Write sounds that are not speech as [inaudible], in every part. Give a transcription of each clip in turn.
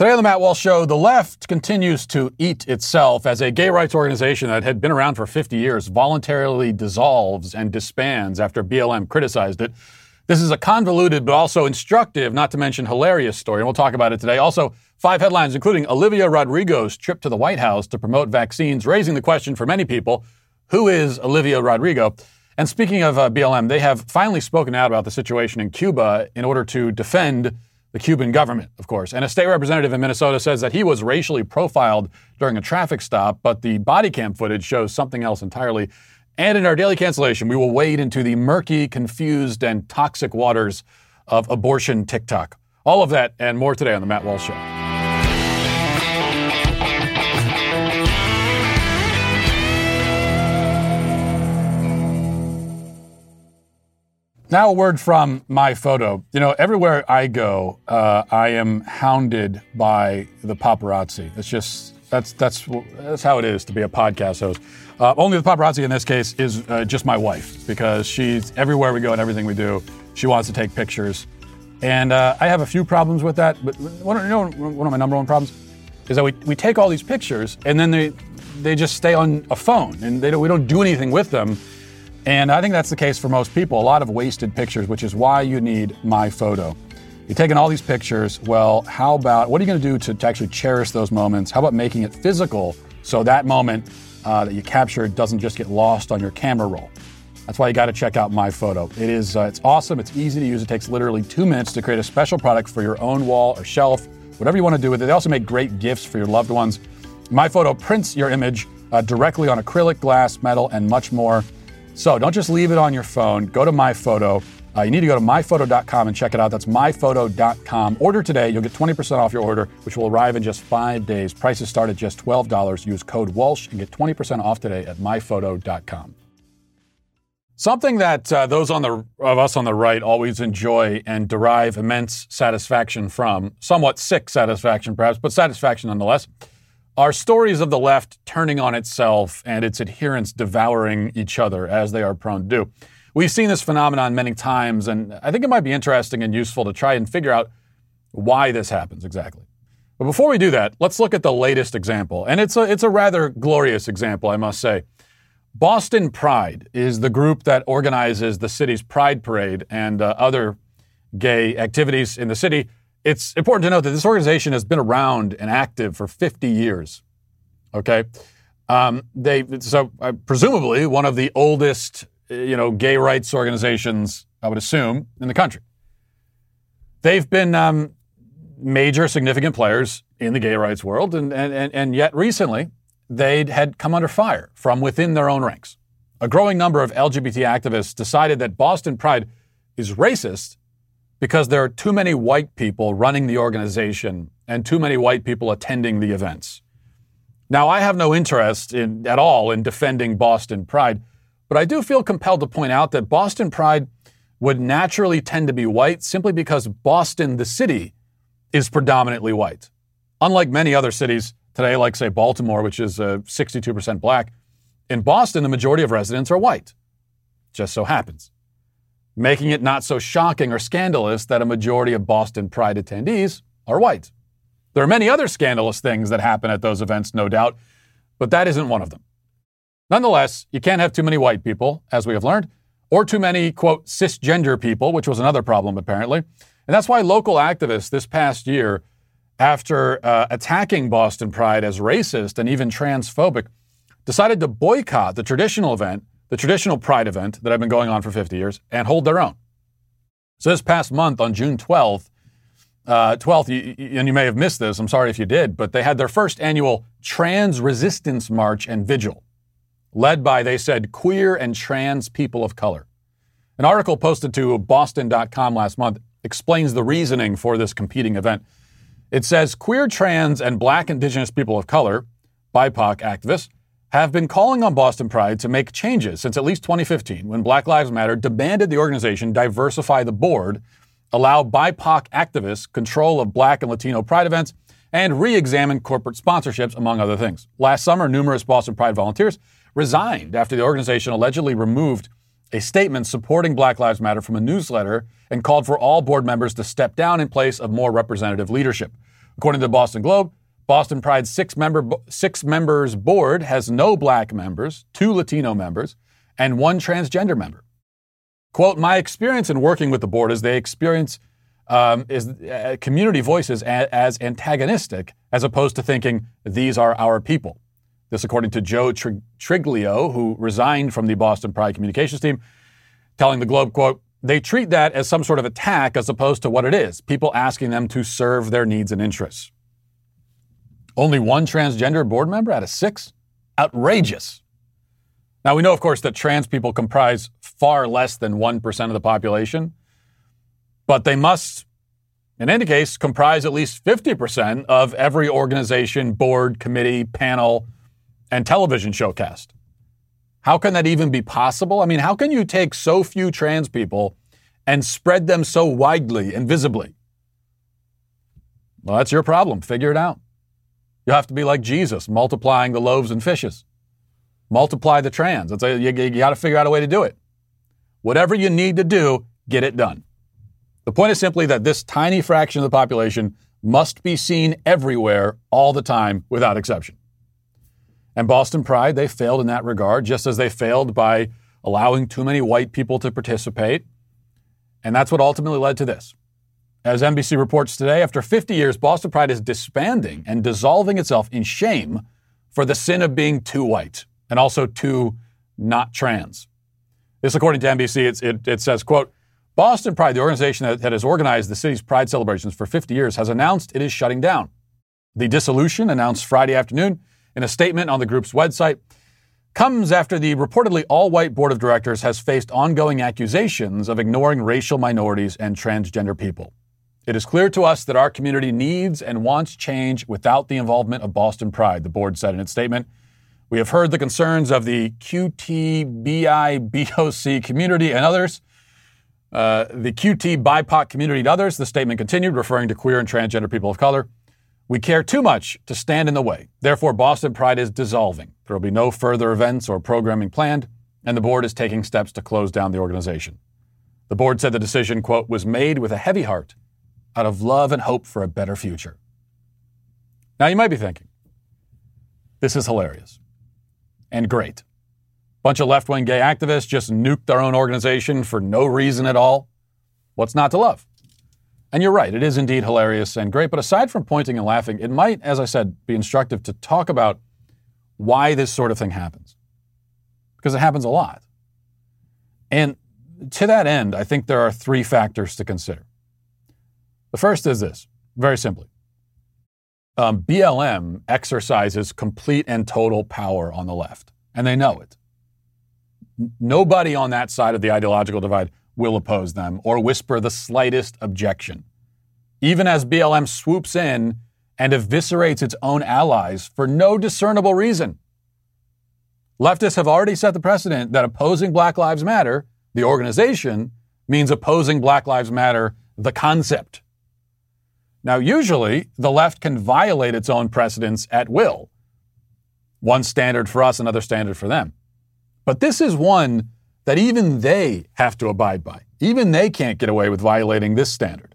Today on the Matt Walsh Show, the left continues to eat itself as a gay rights organization that had been around for 50 years voluntarily dissolves and disbands after BLM criticized it. This is a convoluted but also instructive, not to mention hilarious story, and we'll talk about it today. Also, five headlines, including Olivia Rodrigo's trip to the White House to promote vaccines, raising the question for many people who is Olivia Rodrigo? And speaking of uh, BLM, they have finally spoken out about the situation in Cuba in order to defend the Cuban government, of course. And a state representative in Minnesota says that he was racially profiled during a traffic stop, but the body cam footage shows something else entirely. And in our daily cancellation, we will wade into the murky, confused, and toxic waters of abortion TikTok. All of that and more today on The Matt Walsh Show. Now, a word from my photo. You know, everywhere I go, uh, I am hounded by the paparazzi. It's just that's that's that's how it is to be a podcast host. Uh, only the paparazzi in this case is uh, just my wife because she's everywhere we go and everything we do. She wants to take pictures, and uh, I have a few problems with that. But one, you know, one of my number one problems is that we, we take all these pictures and then they they just stay on a phone and they don't, we don't do anything with them. And I think that's the case for most people. A lot of wasted pictures, which is why you need my photo. You're taking all these pictures. Well, how about what are you going to do to, to actually cherish those moments? How about making it physical so that moment uh, that you captured doesn't just get lost on your camera roll? That's why you got to check out my photo. It is uh, it's awesome. It's easy to use. It takes literally two minutes to create a special product for your own wall or shelf, whatever you want to do with it. They also make great gifts for your loved ones. My photo prints your image uh, directly on acrylic, glass, metal, and much more. So don't just leave it on your phone. Go to MyPhoto. Uh, you need to go to myphoto.com and check it out. That's myphoto.com. Order today. You'll get 20% off your order, which will arrive in just five days. Prices start at just $12. Use code Walsh and get 20% off today at myphoto.com. Something that uh, those on the, of us on the right always enjoy and derive immense satisfaction from, somewhat sick satisfaction perhaps, but satisfaction nonetheless, are stories of the left turning on itself and its adherents devouring each other as they are prone to do. We've seen this phenomenon many times, and I think it might be interesting and useful to try and figure out why this happens exactly. But before we do that, let's look at the latest example. And it's a, it's a rather glorious example, I must say. Boston Pride is the group that organizes the city's Pride Parade and uh, other gay activities in the city. It's important to note that this organization has been around and active for 50 years. Okay, um, they so uh, presumably one of the oldest, you know, gay rights organizations I would assume in the country. They've been um, major, significant players in the gay rights world, and, and, and yet recently they had come under fire from within their own ranks. A growing number of LGBT activists decided that Boston Pride is racist because there are too many white people running the organization and too many white people attending the events. Now, I have no interest in, at all in defending Boston Pride, but I do feel compelled to point out that Boston Pride would naturally tend to be white simply because Boston, the city, is predominantly white. Unlike many other cities today, like, say, Baltimore, which is uh, 62% black, in Boston, the majority of residents are white. Just so happens making it not so shocking or scandalous that a majority of Boston Pride attendees are white. There are many other scandalous things that happen at those events, no doubt, but that isn't one of them. Nonetheless, you can't have too many white people, as we have learned, or too many, quote, cisgender people, which was another problem apparently. And that's why local activists this past year, after uh, attacking Boston Pride as racist and even transphobic, decided to boycott the traditional event the traditional Pride event that had been going on for 50 years, and hold their own. So this past month, on June 12th, uh, 12th, you, and you may have missed this, I'm sorry if you did, but they had their first annual Trans Resistance March and Vigil, led by, they said, queer and trans people of color. An article posted to boston.com last month explains the reasoning for this competing event. It says queer, trans, and black indigenous people of color, BIPOC activists, have been calling on Boston Pride to make changes since at least 2015 when Black Lives Matter demanded the organization diversify the board, allow BIPOC activists control of Black and Latino Pride events, and re examine corporate sponsorships, among other things. Last summer, numerous Boston Pride volunteers resigned after the organization allegedly removed a statement supporting Black Lives Matter from a newsletter and called for all board members to step down in place of more representative leadership. According to the Boston Globe, Boston Pride's six member six members board has no black members, two Latino members, and one transgender member. Quote, my experience in working with the board is they experience um, is uh, community voices a- as antagonistic as opposed to thinking these are our people. This, according to Joe Trig- Triglio, who resigned from the Boston Pride communications team, telling the Globe, quote, they treat that as some sort of attack as opposed to what it is people asking them to serve their needs and interests. Only one transgender board member out of six? Outrageous. Now, we know, of course, that trans people comprise far less than 1% of the population, but they must, in any case, comprise at least 50% of every organization, board, committee, panel, and television showcast. How can that even be possible? I mean, how can you take so few trans people and spread them so widely and visibly? Well, that's your problem. Figure it out. You have to be like Jesus, multiplying the loaves and fishes. Multiply the trans. A, you, you got to figure out a way to do it. Whatever you need to do, get it done. The point is simply that this tiny fraction of the population must be seen everywhere, all the time, without exception. And Boston Pride, they failed in that regard, just as they failed by allowing too many white people to participate. And that's what ultimately led to this. As NBC reports today, after 50 years, Boston Pride is disbanding and dissolving itself in shame for the sin of being too white and also too not trans. This, according to NBC, it, it, says, quote, Boston Pride, the organization that, that has organized the city's Pride celebrations for 50 years, has announced it is shutting down. The dissolution, announced Friday afternoon in a statement on the group's website, comes after the reportedly all white board of directors has faced ongoing accusations of ignoring racial minorities and transgender people. It is clear to us that our community needs and wants change without the involvement of Boston Pride, the board said in its statement. We have heard the concerns of the QTBIBOC community and others, uh, the QT BIPOC community and others. The statement continued, referring to queer and transgender people of color. We care too much to stand in the way. Therefore, Boston Pride is dissolving. There will be no further events or programming planned, and the board is taking steps to close down the organization. The board said the decision, quote, was made with a heavy heart out of love and hope for a better future. Now, you might be thinking, this is hilarious and great. Bunch of left wing gay activists just nuked their own organization for no reason at all. What's not to love? And you're right, it is indeed hilarious and great. But aside from pointing and laughing, it might, as I said, be instructive to talk about why this sort of thing happens. Because it happens a lot. And to that end, I think there are three factors to consider. The first is this very simply um, BLM exercises complete and total power on the left, and they know it. Nobody on that side of the ideological divide will oppose them or whisper the slightest objection. Even as BLM swoops in and eviscerates its own allies for no discernible reason. Leftists have already set the precedent that opposing Black Lives Matter, the organization, means opposing Black Lives Matter, the concept. Now, usually, the left can violate its own precedents at will. One standard for us, another standard for them. But this is one that even they have to abide by. Even they can't get away with violating this standard.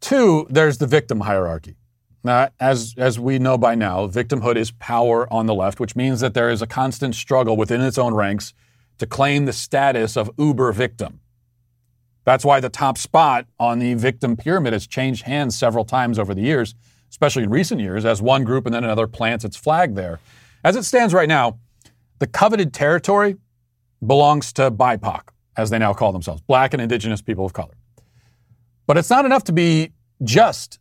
Two, there's the victim hierarchy. Now, as, as we know by now, victimhood is power on the left, which means that there is a constant struggle within its own ranks to claim the status of uber victim. That's why the top spot on the victim pyramid has changed hands several times over the years, especially in recent years, as one group and then another plants its flag there. As it stands right now, the coveted territory belongs to BIPOC, as they now call themselves, black and indigenous people of color. But it's not enough to be just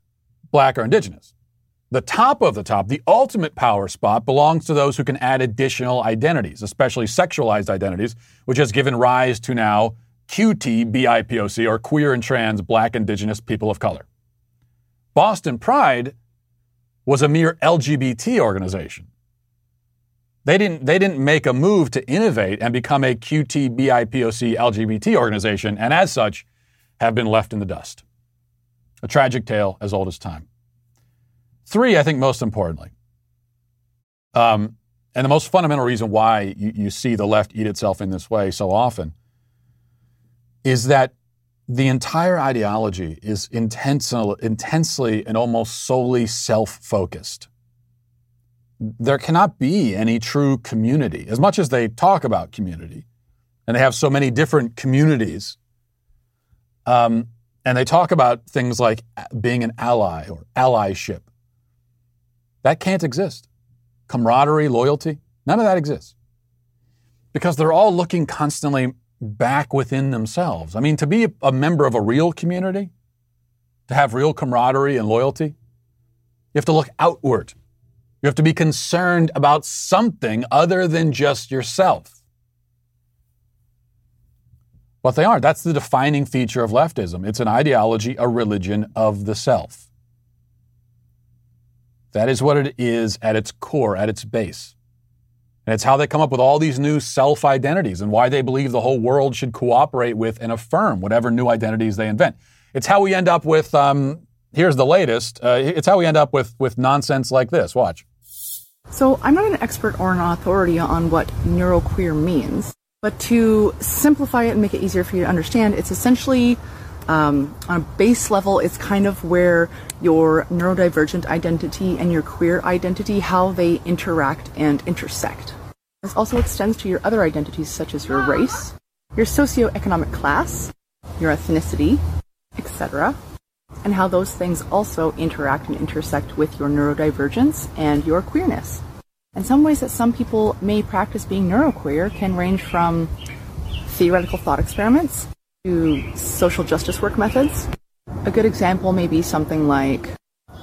black or indigenous. The top of the top, the ultimate power spot, belongs to those who can add additional identities, especially sexualized identities, which has given rise to now QT BIPOC, or Queer and Trans Black Indigenous People of Color. Boston Pride was a mere LGBT organization. They didn't, they didn't make a move to innovate and become a QTBIPOC LGBT organization, and as such, have been left in the dust. A tragic tale as old as time. Three, I think most importantly, um, and the most fundamental reason why you, you see the left eat itself in this way so often is that the entire ideology is intensely, intensely and almost solely self focused. There cannot be any true community, as much as they talk about community, and they have so many different communities. Um, and they talk about things like being an ally or allyship. That can't exist. Camaraderie, loyalty, none of that exists. Because they're all looking constantly back within themselves. I mean, to be a member of a real community, to have real camaraderie and loyalty, you have to look outward. You have to be concerned about something other than just yourself. But they aren't. That's the defining feature of leftism. It's an ideology, a religion of the self. That is what it is at its core, at its base. And it's how they come up with all these new self identities and why they believe the whole world should cooperate with and affirm whatever new identities they invent. It's how we end up with, um, here's the latest, uh, it's how we end up with, with nonsense like this. Watch. So, I'm not an expert or an authority on what neuroqueer means, but to simplify it and make it easier for you to understand, it's essentially um, on a base level, it's kind of where your neurodivergent identity and your queer identity, how they interact and intersect. This also extends to your other identities, such as your race, your socioeconomic class, your ethnicity, etc., and how those things also interact and intersect with your neurodivergence and your queerness. And some ways that some people may practice being neuroqueer can range from theoretical thought experiments to social justice work methods. A good example may be something like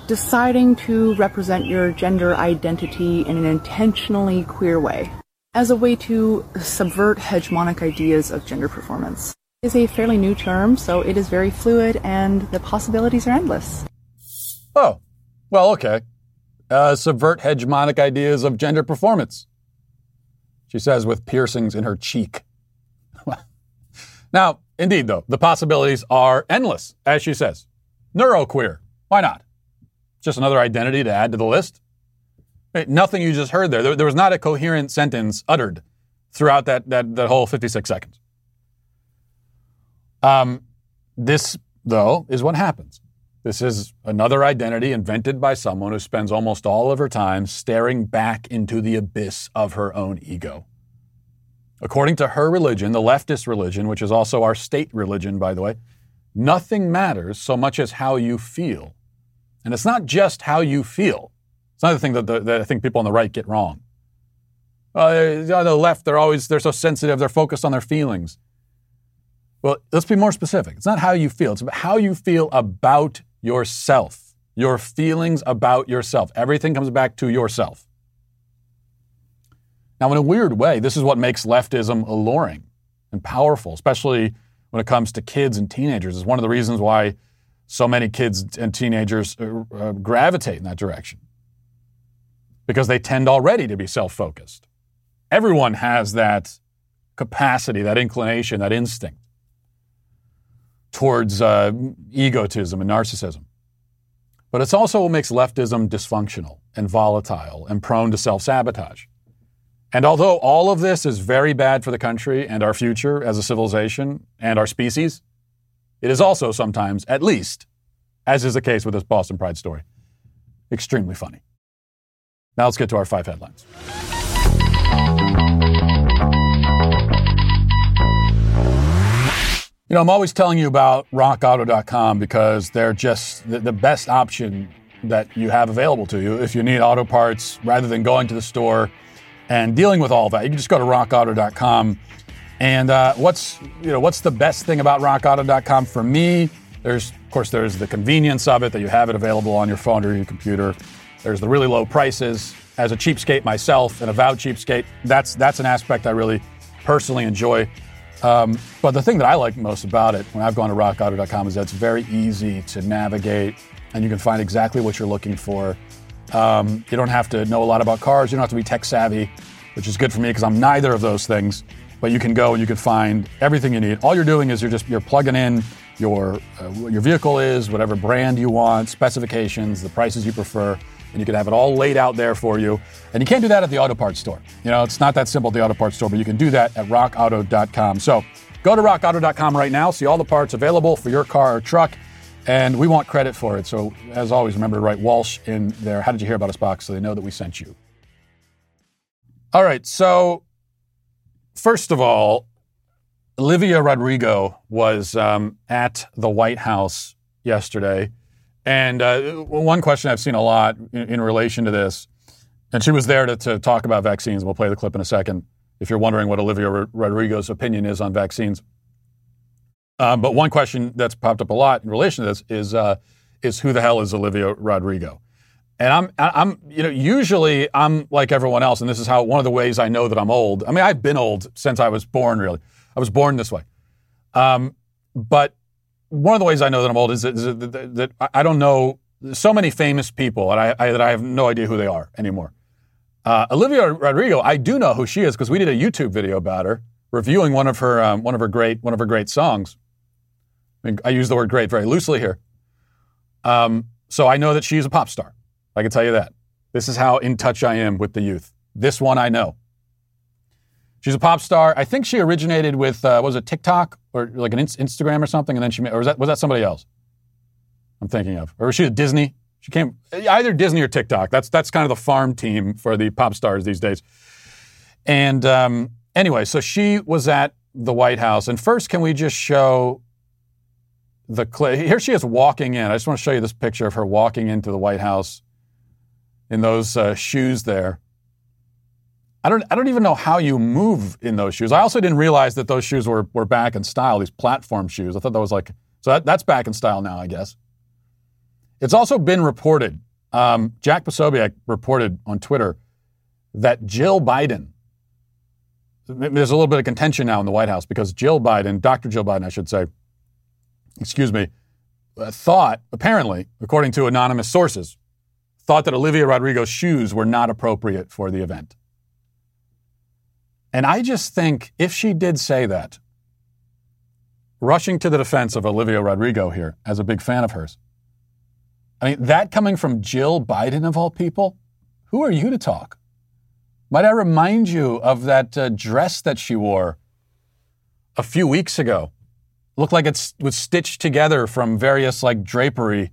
deciding to represent your gender identity in an intentionally queer way as a way to subvert hegemonic ideas of gender performance. It is a fairly new term, so it is very fluid and the possibilities are endless. Oh, well, okay. Uh, subvert hegemonic ideas of gender performance. She says with piercings in her cheek. [laughs] now, Indeed, though, the possibilities are endless, as she says. Neuroqueer. Why not? Just another identity to add to the list. Nothing you just heard there. there. There was not a coherent sentence uttered throughout that, that, that whole 56 seconds. Um, this, though, is what happens. This is another identity invented by someone who spends almost all of her time staring back into the abyss of her own ego. According to her religion, the leftist religion, which is also our state religion, by the way, nothing matters so much as how you feel. And it's not just how you feel. It's another thing that, the, that I think people on the right get wrong. Uh, on the left, they're always they're so sensitive. They're focused on their feelings. Well, let's be more specific. It's not how you feel. It's about how you feel about yourself. Your feelings about yourself. Everything comes back to yourself. Now, in a weird way, this is what makes leftism alluring and powerful, especially when it comes to kids and teenagers. It's one of the reasons why so many kids and teenagers uh, uh, gravitate in that direction because they tend already to be self focused. Everyone has that capacity, that inclination, that instinct towards uh, egotism and narcissism. But it's also what makes leftism dysfunctional and volatile and prone to self sabotage. And although all of this is very bad for the country and our future as a civilization and our species, it is also sometimes, at least, as is the case with this Boston Pride story, extremely funny. Now let's get to our five headlines. You know, I'm always telling you about rockauto.com because they're just the, the best option that you have available to you if you need auto parts rather than going to the store and dealing with all that. You can just go to rockauto.com. And uh, what's you know what's the best thing about rockauto.com for me? There's of course there's the convenience of it that you have it available on your phone or your computer. There's the really low prices. As a cheapskate myself and a vowed cheapskate, that's that's an aspect I really personally enjoy. Um, but the thing that I like most about it when I've gone to rockauto.com is that it's very easy to navigate and you can find exactly what you're looking for um, you don't have to know a lot about cars. You don't have to be tech savvy, which is good for me because I'm neither of those things. But you can go and you can find everything you need. All you're doing is you're just you're plugging in your uh, your vehicle is, whatever brand you want, specifications, the prices you prefer, and you can have it all laid out there for you. And you can't do that at the auto parts store. You know, it's not that simple at the auto parts store, but you can do that at rockauto.com. So Go to rockauto.com right now, see all the parts available for your car or truck, and we want credit for it. So, as always, remember to write Walsh in there. How Did You Hear About Us box so they know that we sent you. All right, so first of all, Olivia Rodrigo was um, at the White House yesterday. And uh, one question I've seen a lot in, in, relation to this, and she was there to, to talk about vaccines. We'll play the clip in a second if you're wondering what Olivia Rodrigo's opinion is on vaccines. Um, but one question that's popped up a lot in relation to this is uh, is who the hell is Olivia Rodrigo? And I'm I'm you know usually I'm like everyone else, and this is how one of the ways I know that I'm old. I mean I've been old since I was born. Really, I was born this way. Um, but one of the ways I know that I'm old is that, is that, that I don't know so many famous people, and I, I, that I have no idea who they are anymore. Uh, Olivia Rodrigo, I do know who she is because we did a YouTube video about her, reviewing one of her um, one of her great one of her great songs. I, mean, I use the word great very loosely here. Um, so I know that she's a pop star. I can tell you that. This is how in touch I am with the youth. This one I know. She's a pop star. I think she originated with uh, was it TikTok or like an Instagram or something, and then she or was that was that somebody else? I'm thinking of, or was she a Disney? She came either Disney or TikTok. That's that's kind of the farm team for the pop stars these days. And um, anyway, so she was at the White House, and first, can we just show the clip? Here she is walking in. I just want to show you this picture of her walking into the White House in those uh, shoes there. I don't, I don't even know how you move in those shoes. I also didn't realize that those shoes were, were back in style, these platform shoes. I thought that was like, so that, that's back in style now, I guess. It's also been reported, um, Jack Posobiec reported on Twitter that Jill Biden, there's a little bit of contention now in the White House because Jill Biden, Dr. Jill Biden, I should say, excuse me, thought, apparently, according to anonymous sources, thought that Olivia Rodrigo's shoes were not appropriate for the event. And I just think if she did say that, rushing to the defense of Olivia Rodrigo here as a big fan of hers, I mean, that coming from Jill Biden of all people, who are you to talk? Might I remind you of that uh, dress that she wore a few weeks ago? Looked like it was stitched together from various like drapery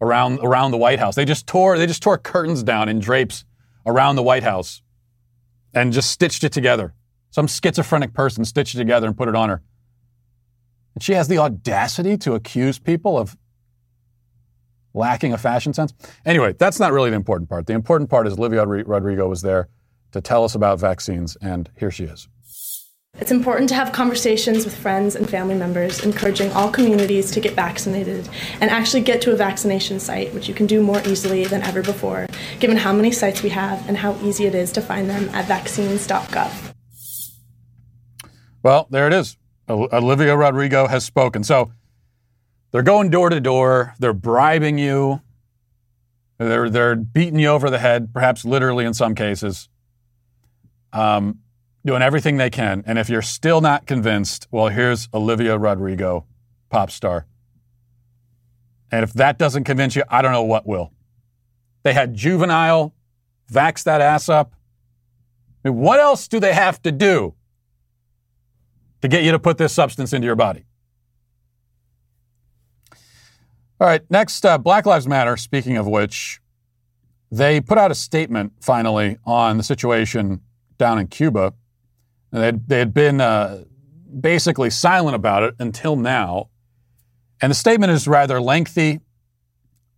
around around the White House. They just tore they just tore curtains down in drapes around the White House and just stitched it together. Some schizophrenic person stitched it together and put it on her. And she has the audacity to accuse people of lacking a fashion sense. Anyway, that's not really the important part. The important part is Olivia Rodrigo was there to tell us about vaccines, and here she is. It's important to have conversations with friends and family members, encouraging all communities to get vaccinated and actually get to a vaccination site, which you can do more easily than ever before, given how many sites we have and how easy it is to find them at vaccines.gov. Well, there it is. Olivia Rodrigo has spoken. So they're going door to door, they're bribing you, they're, they're beating you over the head, perhaps literally in some cases. Um, doing everything they can. And if you're still not convinced, well, here's Olivia Rodrigo, pop star. And if that doesn't convince you, I don't know what will. They had juvenile, vax that ass up. I mean, what else do they have to do to get you to put this substance into your body? All right, next, uh, Black Lives Matter, speaking of which, they put out a statement finally on the situation down in Cuba they had, they had been uh, basically silent about it until now. And the statement is rather lengthy.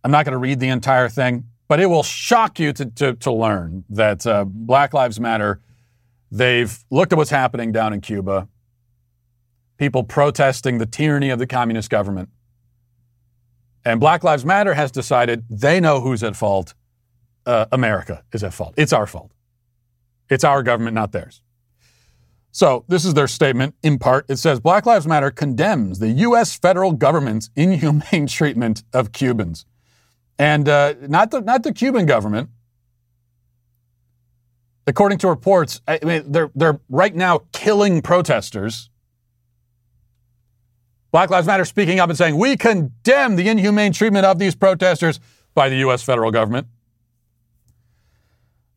I'm not going to read the entire thing, but it will shock you to, to, to learn that uh, Black Lives Matter, they've looked at what's happening down in Cuba, people protesting the tyranny of the communist government. And Black Lives Matter has decided they know who's at fault. Uh, America is at fault. It's our fault. It's our government, not theirs. So, this is their statement in part. It says Black Lives Matter condemns the U.S. federal government's [laughs] inhumane treatment of Cubans. And uh, not, the, not the Cuban government. According to reports, I mean, they're, they're right now killing protesters. Black Lives Matter speaking up and saying, We condemn the inhumane treatment of these protesters by the U.S. federal government.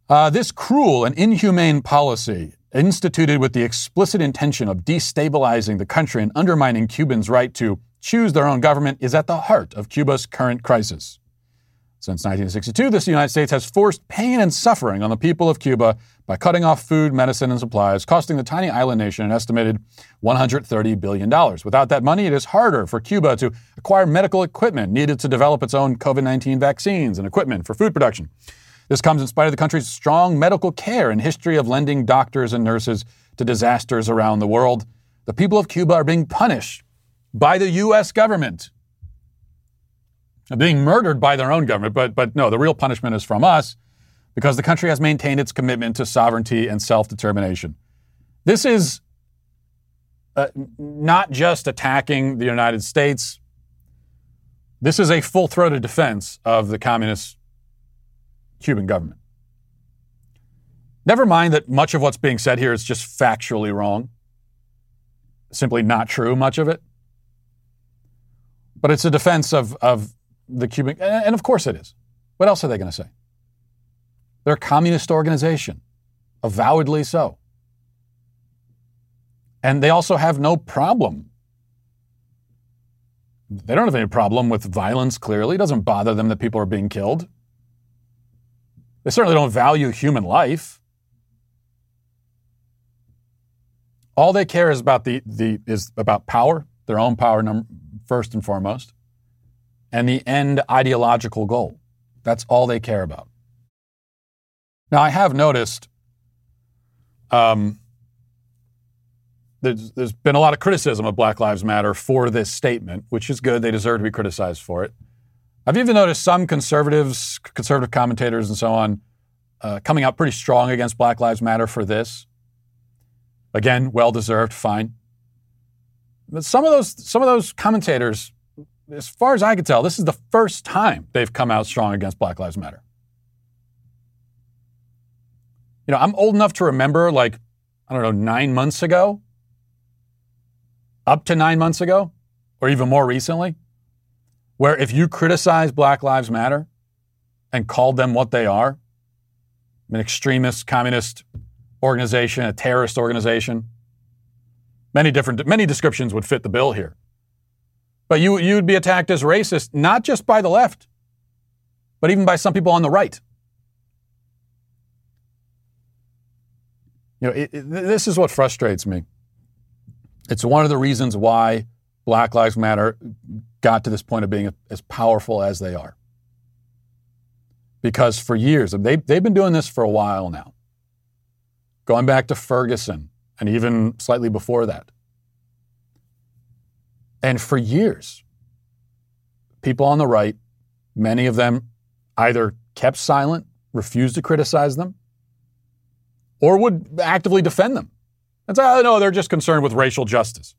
Uh, this cruel and inhumane policy instituted with the explicit intention of destabilizing the country and undermining Cubans' right to choose their own government, is at the heart of Cuba's current crisis. Since 1962, the United States has forced pain and suffering on the people of Cuba by cutting off food, medicine, and supplies, costing the tiny island nation an estimated $130 billion. Without that money, it is harder for Cuba to acquire medical equipment needed to develop its own COVID 19 vaccines and equipment for food production. This comes in spite of the country's strong medical care and history of lending doctors and nurses to disasters around the world. The people of Cuba are being punished by the U.S. government being murdered by their own government. But, but no, the real punishment is from us because the country has maintained its commitment to sovereignty and self determination. This is uh, not just attacking the United States, this is a full throated defense of the communist Cuban government. Never mind that much of what's being said here is just factually wrong, simply not true, much of it. But it's a defense of, of the Cuban, and of course it is. What else are they going to say? They're a communist organization, avowedly so. And they also have no problem. They don't have any problem with violence, clearly. It doesn't bother them that people are being killed. They certainly don't value human life. All they care is about the, the is about power, their own power num- first and foremost and the end ideological goal. That's all they care about. Now, I have noticed um, there's, there's been a lot of criticism of Black Lives Matter for this statement, which is good. They deserve to be criticized for it. I've even noticed some conservatives, conservative commentators, and so on uh, coming out pretty strong against Black Lives Matter for this. Again, well deserved, fine. But some of those some of those commentators as far as I can tell, this is the first time they've come out strong against Black Lives Matter. You know, I'm old enough to remember, like, I don't know, nine months ago, up to nine months ago, or even more recently, where if you criticize Black Lives Matter and called them what they are, an extremist communist organization, a terrorist organization, many different, many descriptions would fit the bill here. But you, you'd be attacked as racist, not just by the left, but even by some people on the right. You know, it, it, this is what frustrates me. It's one of the reasons why Black Lives Matter got to this point of being as powerful as they are. Because for years, they, they've been doing this for a while now, going back to Ferguson and even slightly before that. And for years, people on the right, many of them either kept silent, refused to criticize them, or would actively defend them. And say, oh, no, they're just concerned with racial justice.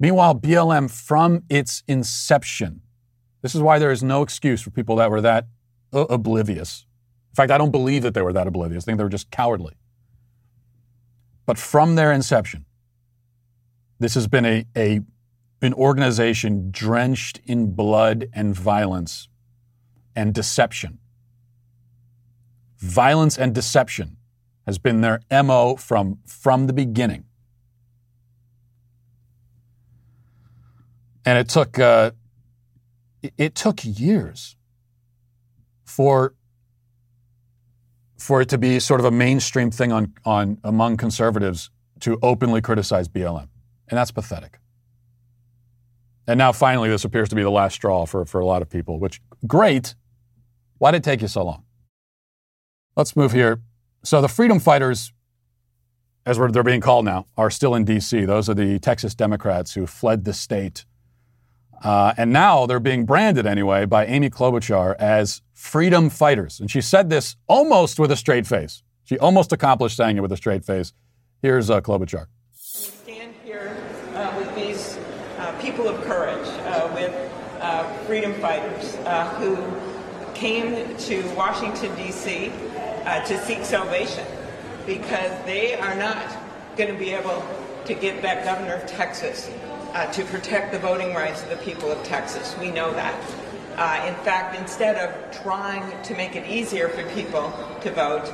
Meanwhile, BLM, from its inception, this is why there is no excuse for people that were that uh, oblivious. In fact, I don't believe that they were that oblivious. I think they were just cowardly. But from their inception, this has been a, a an organization drenched in blood and violence and deception. Violence and deception has been their MO from, from the beginning. And it took, uh, it took years for, for it to be sort of a mainstream thing on, on, among conservatives to openly criticize BLM. And that's pathetic. And now finally, this appears to be the last straw for, for a lot of people, which great. Why did it take you so long? Let's move here. So the freedom fighters, as they're being called now, are still in D.C. Those are the Texas Democrats who fled the state. Uh, and now they're being branded anyway by Amy Klobuchar as freedom fighters. And she said this almost with a straight face. She almost accomplished saying it with a straight face. Here's uh, Klobuchar. people of courage, uh, with these uh, people of courage, with freedom fighters uh, who came to Washington, D.C. Uh, to seek salvation because they are not going to be able to get that governor of Texas uh, to protect the voting rights of the people of Texas. We know that. Uh, in fact, instead of trying to make it easier for people to vote,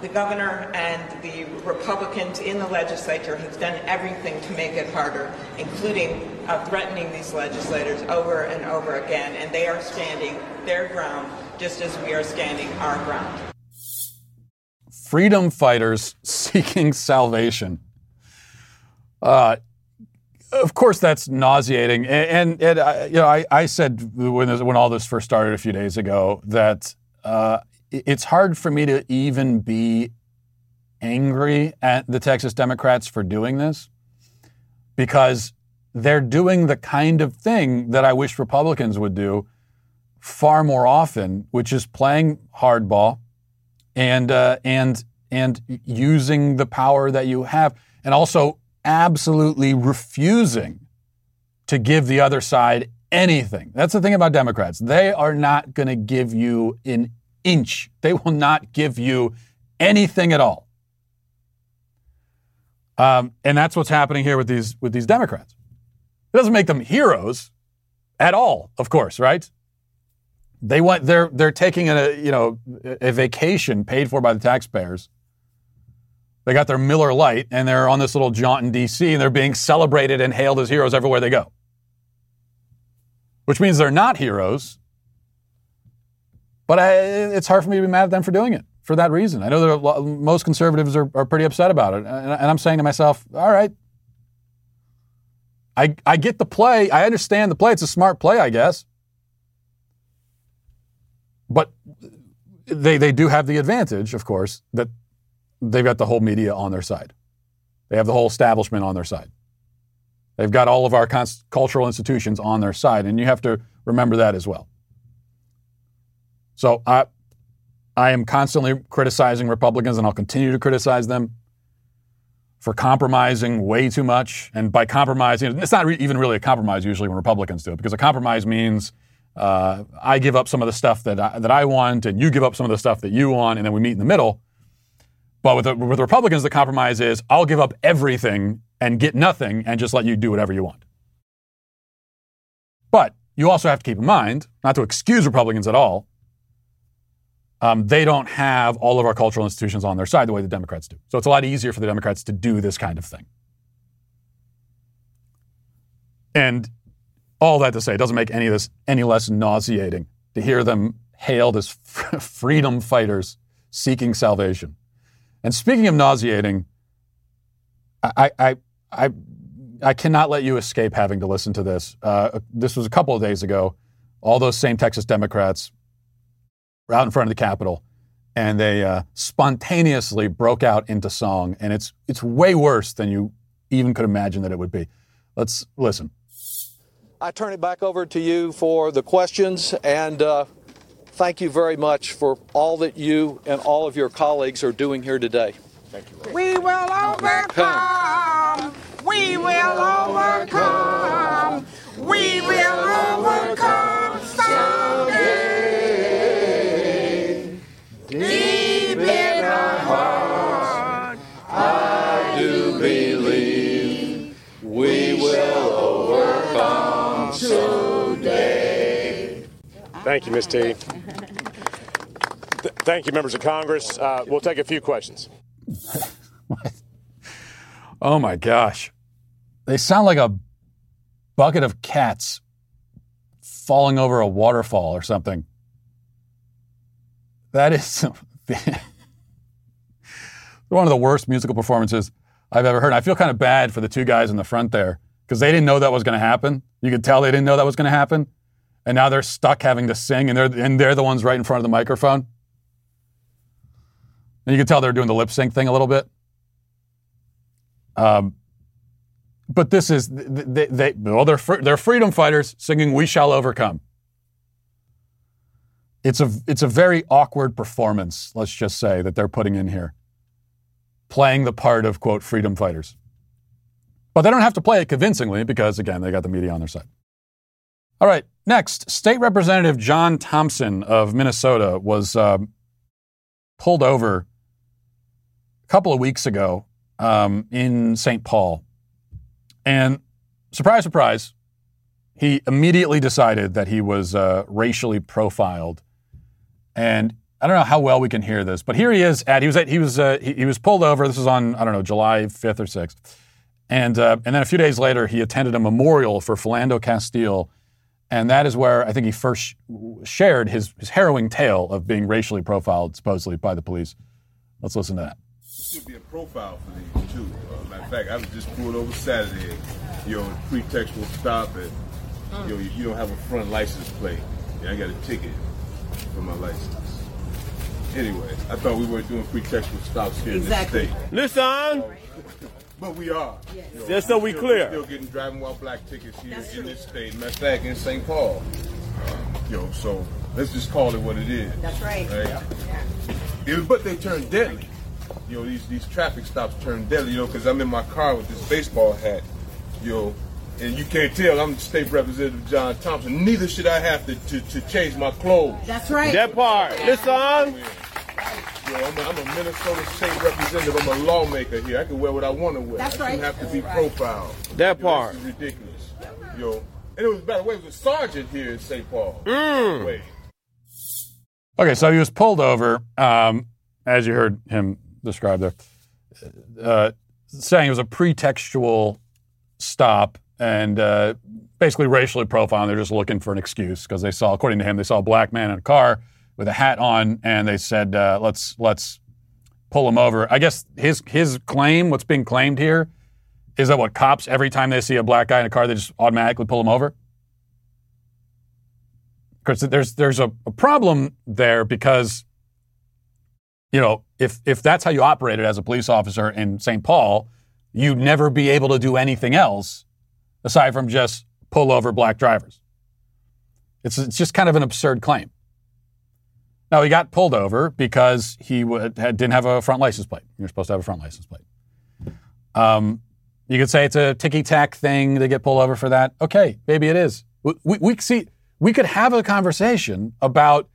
the governor and the Republicans in the legislature have done everything to make it harder, including uh, threatening these legislators over and over again, and they are standing their ground just as we are standing our ground. Freedom fighters [laughs] seeking salvation. Uh, of course, that's nauseating. And, and, and I, you know, I, I said when, this, when all this first started a few days ago that uh, it's hard for me to even be angry at the Texas Democrats for doing this because they're doing the kind of thing that I wish Republicans would do far more often, which is playing hardball and uh, and and using the power that you have, and also absolutely refusing to give the other side anything. That's the thing about Democrats. They are not going to give you an inch. They will not give you anything at all. Um, and that's what's happening here with these with these Democrats. It doesn't make them heroes at all, of course, right? They want they're they're taking a you know a vacation paid for by the taxpayers. They got their Miller Lite and they're on this little jaunt in D.C. and they're being celebrated and hailed as heroes everywhere they go. Which means they're not heroes. But I, it's hard for me to be mad at them for doing it for that reason. I know that most conservatives are, are pretty upset about it, and, and I'm saying to myself, all right, I, I get the play. I understand the play. It's a smart play, I guess. But they, they do have the advantage, of course, that they've got the whole media on their side. They have the whole establishment on their side. They've got all of our cons- cultural institutions on their side, and you have to remember that as well. So I, I am constantly criticizing Republicans, and I'll continue to criticize them for compromising way too much. And by compromising, it's not re- even really a compromise usually when Republicans do it, because a compromise means uh, I give up some of the stuff that I, that I want, and you give up some of the stuff that you want, and then we meet in the middle. But with the, with the Republicans, the compromise is I'll give up everything and get nothing, and just let you do whatever you want. But you also have to keep in mind, not to excuse Republicans at all, um, they don't have all of our cultural institutions on their side the way the Democrats do. So it's a lot easier for the Democrats to do this kind of thing. And all that to say, it doesn't make any of this any less nauseating to hear them hailed as [laughs] freedom fighters seeking salvation. And speaking of nauseating, I, I, I, I cannot let you escape having to listen to this. Uh, this was a couple of days ago. All those same Texas Democrats were out in front of the Capitol, and they uh, spontaneously broke out into song, and it's it's way worse than you even could imagine that it would be. Let's listen. I turn it back over to you for the questions, and uh, thank you very much for all that you and all of your colleagues are doing here today. Thank you. We will overcome. We will overcome. We will overcome someday. Thank you, Ms. T. Th- Thank you, members of Congress. Uh, we'll take a few questions. [laughs] Oh my gosh. They sound like a bucket of cats falling over a waterfall or something. That is [laughs] one of the worst musical performances I've ever heard. And I feel kind of bad for the two guys in the front there because they didn't know that was going to happen. You could tell they didn't know that was going to happen. And now they're stuck having to sing, and they're, and they're the ones right in front of the microphone. And you can tell they're doing the lip sync thing a little bit. Um, but this is they, they well they're fr- they're freedom fighters singing "We Shall Overcome." It's a it's a very awkward performance. Let's just say that they're putting in here, playing the part of quote freedom fighters. But they don't have to play it convincingly because again they got the media on their side. All right, next, State Representative John Thompson of Minnesota was um, pulled over a couple of weeks ago um, in St. Paul. And surprise, surprise, he immediately decided that he was uh, racially profiled. And I don't know how well we can hear this, but here he is at he was at, he was uh, he, he was pulled over. This was on I don't know July 5th or 6th, and uh, and then a few days later he attended a memorial for Philando Castile, and that is where I think he first shared his his harrowing tale of being racially profiled supposedly by the police. Let's listen to that. should be a profile for these too. Uh, matter of fact, I was just pulled over Saturday, you know, pretextual stop and you know, you don't have a front license plate. Yeah, I got a ticket for my license. Anyway, I thought we weren't doing pretextual stops here Exactly. in this state. Listen, But we are. You know, Just so we still- clear. Still getting driving while black tickets here in this state. Matter of fact, in St. Paul. Uh, yo, so let's just call it what it is. That's right. Right? Yeah, but they turn deadly. You know, these these traffic stops turn deadly. You know, because I'm in my car with this baseball hat. You know, and you can't tell I'm State Representative John Thompson. Neither should I have to to, to change my clothes. That's right. that part. Listen, You know, I'm, a, I'm a Minnesota State Representative. I'm a lawmaker here. I can wear what I want to wear. That's I shouldn't right. have to be profiled. That You know, part. This is ridiculous. Yo, and it was by the way, it was a sergeant here in St. Paul. Mm. Wait. Okay, so he was pulled over, um, as you heard him describe there, uh, saying it was a pretextual stop and uh, basically racially profiling. They're just looking for an excuse because they saw, according to him, they saw a black man in a car with a hat on, and they said, uh, "Let's let's pull him over." I guess his his claim, what's being claimed here, is that what cops every time they see a black guy in a car, they just automatically pull him over. Because there's there's a, a problem there because you know if if that's how you operated as a police officer in St. Paul, you'd never be able to do anything else aside from just pull over black drivers. It's it's just kind of an absurd claim. Now he got pulled over because he would, had, didn't have a front license plate. You're supposed to have a front license plate. Um, you could say it's a ticky tack thing to get pulled over for that. Okay, maybe it is. We, we, we see we could have a conversation about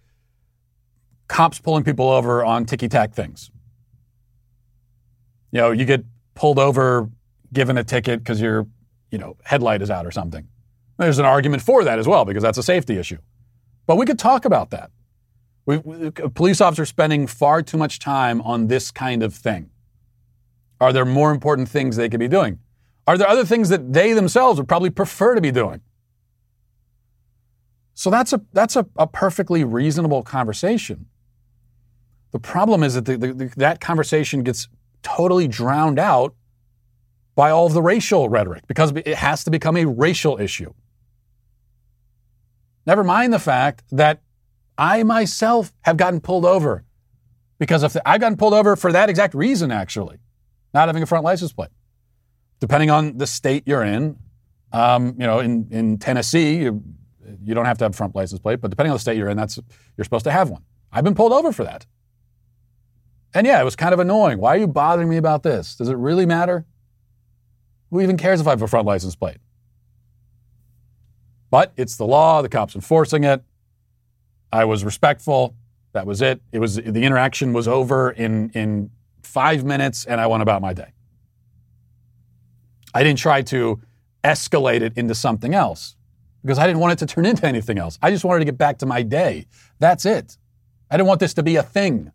cops pulling people over on ticky tack things. You know, you get pulled over, given a ticket because your, you know, headlight is out or something. There's an argument for that as well because that's a safety issue. But we could talk about that. We, we, police officers spending far too much time on this kind of thing. Are there more important things they could be doing? Are there other things that they themselves would probably prefer to be doing? So that's a that's a, a perfectly reasonable conversation. The problem is that the, the, that conversation gets totally drowned out by all of the racial rhetoric because it has to become a racial issue. Never mind the fact that I myself have gotten pulled over because of the, I've gotten pulled over for that exact reason, actually, not having a front license plate. Depending on the state you're in, um, you know, in, in Tennessee, you, you don't have to have a front license plate, but depending on the state you're in, that's you're supposed to have one. I've been pulled over for that. And yeah, it was kind of annoying. Why are you bothering me about this? Does it really matter? Who even cares if I have a front license plate? But it's the law, the cops enforcing it. I was respectful. That was it. It was the interaction was over in in 5 minutes and I went about my day. I didn't try to escalate it into something else because I didn't want it to turn into anything else. I just wanted to get back to my day. That's it. I didn't want this to be a thing.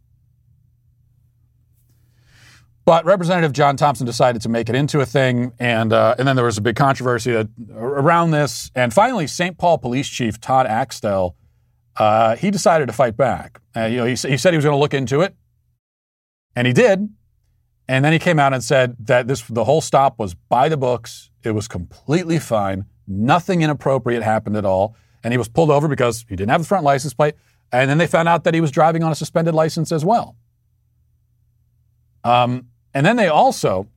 But Representative John Thompson decided to make it into a thing, and uh, and then there was a big controversy that, around this. And finally, St. Paul Police Chief Todd Axtell, uh, he decided to fight back. Uh, you know, he, he said he was going to look into it, and he did. And then he came out and said that this the whole stop was by the books. It was completely fine. Nothing inappropriate happened at all. And he was pulled over because he didn't have the front license plate. And then they found out that he was driving on a suspended license as well. Um, and then they also,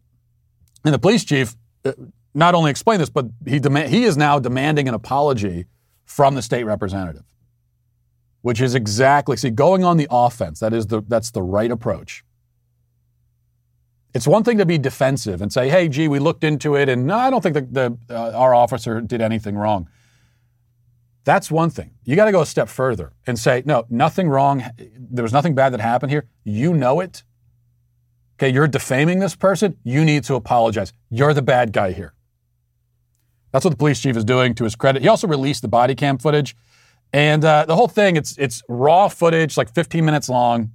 and the police chief uh, not only explained this, but he demand, he is now demanding an apology from the state representative, which is exactly see going on the offense. That is the that's the right approach. It's one thing to be defensive and say, "Hey, gee, we looked into it, and no, I don't think the, the uh, our officer did anything wrong." That's one thing. You got to go a step further and say, "No, nothing wrong. There was nothing bad that happened here. You know it. Okay, you're defaming this person. You need to apologize. You're the bad guy here." That's what the police chief is doing to his credit. He also released the body cam footage, And uh, the whole thing, it's it's raw footage, like 15 minutes long.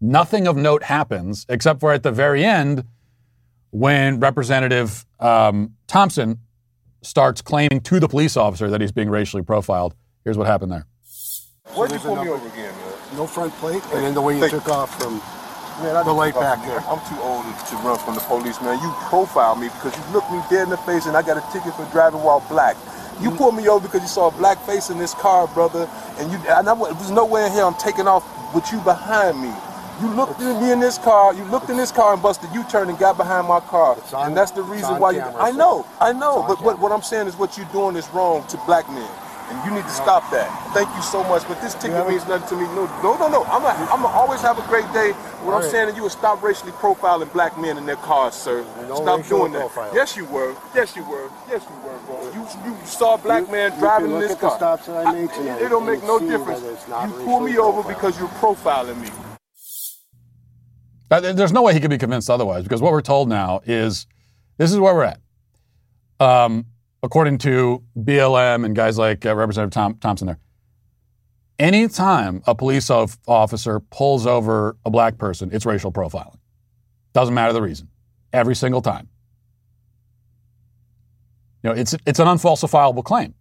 Nothing of note happens except for at the very end when Representative um, Thompson starts claiming to the police officer that he's being racially profiled. Here's what happened there. Why'd you pull me over again, man? No front plate, and then the way you Thank- took off from Man, the light back there. I'm too old to run from the police, man. You profiled me because you looked me dead in the face and I got a ticket for driving while black. You pulled me over because you saw a black face in this car, brother, and you and I, there's no way in hell I'm taking off with you behind me. You looked at me in this car, you looked in this car and busted U-turn and got behind my car. on- and that's the reason on why you I know, I know, but what, what I'm saying is what you're doing is wrong to black men. And you need to stop that. Thank you so much. But this ticket means nothing to me. No, no, no, no. I'm gonna I'm gonna always have a great day. What I'm saying is you would stop racially profiling black men in their cars, sir. No stop doing that. profiling. Yes, you were. Yes, you were. Yes, you were, bro. You you saw a black You- man driving can in look this at the car. stops that I made tonight it don't make no difference. that it's not You pull me racially over profiling. because you're profiling me. Uh, There's no way he could be convinced otherwise because what we're told now is this is where we're at. Um, according to BLM and guys like uh, Representative Tom, Thompson there. Anytime a police of- officer pulls over a black person, it's racial profiling. Doesn't matter the reason. Every single time. You know, it's, it's an unfalsifiable claim.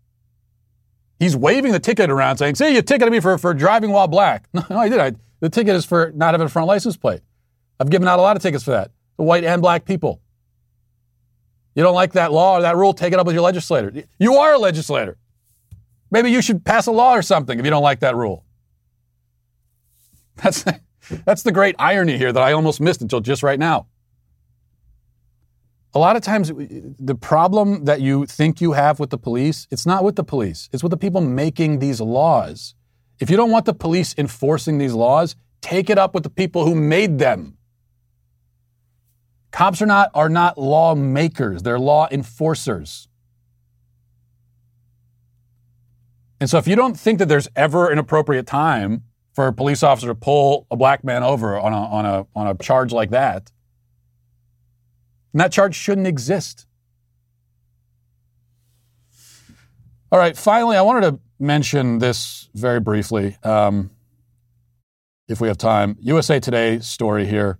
He's waving the ticket around saying, see, you ticketed me for, for driving while black. [laughs] No, no, I did. I, the ticket is for not having a front license plate. I've given out a lot of tickets for that. The white and black people. You don't like that law or that rule, take it up with your legislator. You are a legislator. Maybe you should pass a law or something if you don't like that rule. That's, [laughs] that's the great irony here that I almost missed until just right now. A lot of times, the problem that you think you have with the police, it's not with the police, it's with the people making these laws. If you don't want the police enforcing these laws, take it up with the people who made them. Cops are not, are not lawmakers, they're law enforcers. And so if you don't think that there's ever an appropriate time for a police officer to pull a black man over on a, on a, on a charge like that, that charge shouldn't exist. All right, finally, I wanted to mention this very briefly, um, if we have time. USA Today story here.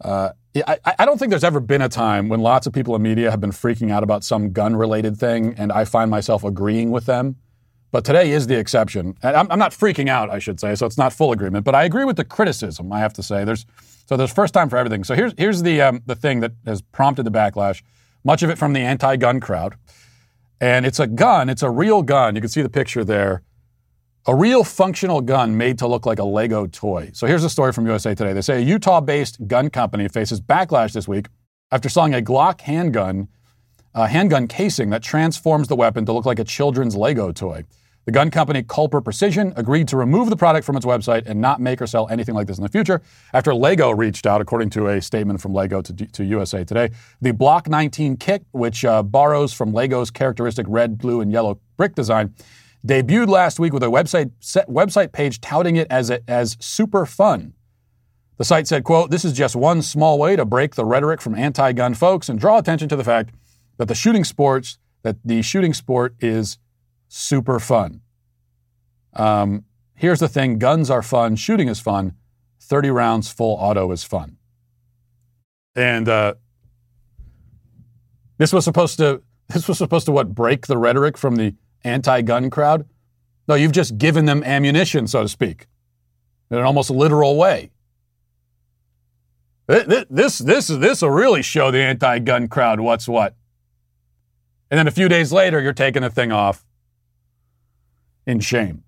Uh, I, I don't think there's ever been a time when lots of people in media have been freaking out about some gun related thing, and I find myself agreeing with them. But today is the exception. And I'm, I'm not freaking out, I should say, so it's not full agreement. But I agree with the criticism. I have to say, there's so there's first time for everything. So here's here's the um, the thing that has prompted the backlash. Much of it from the anti-gun crowd, and it's a gun. It's a real gun. You can see the picture there. A real functional gun made to look like a Lego toy. So here's a story from USA Today. They say a Utah-based gun company faces backlash this week after selling a Glock handgun a handgun casing that transforms the weapon to look like a children's Lego toy. The gun company Culper Precision agreed to remove the product from its website and not make or sell anything like this in the future after Lego reached out, according to a statement from Lego to, to USA Today. The Block 19 kit, which uh, borrows from Lego's characteristic red, blue, and yellow brick design, debuted last week with a website website page touting it as a, as super fun. The site said, quote, this is just one small way to break the rhetoric from anti-gun folks and draw attention to the fact that the shooting sports, that the shooting sport is super fun. Um, here's the thing guns are fun, shooting is fun, 30 rounds full auto is fun. And uh, this was supposed to this was supposed to what break the rhetoric from the anti-gun crowd? No, you've just given them ammunition, so to speak, in an almost literal way. Th- This this this will really show the anti-gun crowd what's what. And then a few days later, you're taking the thing off in shame.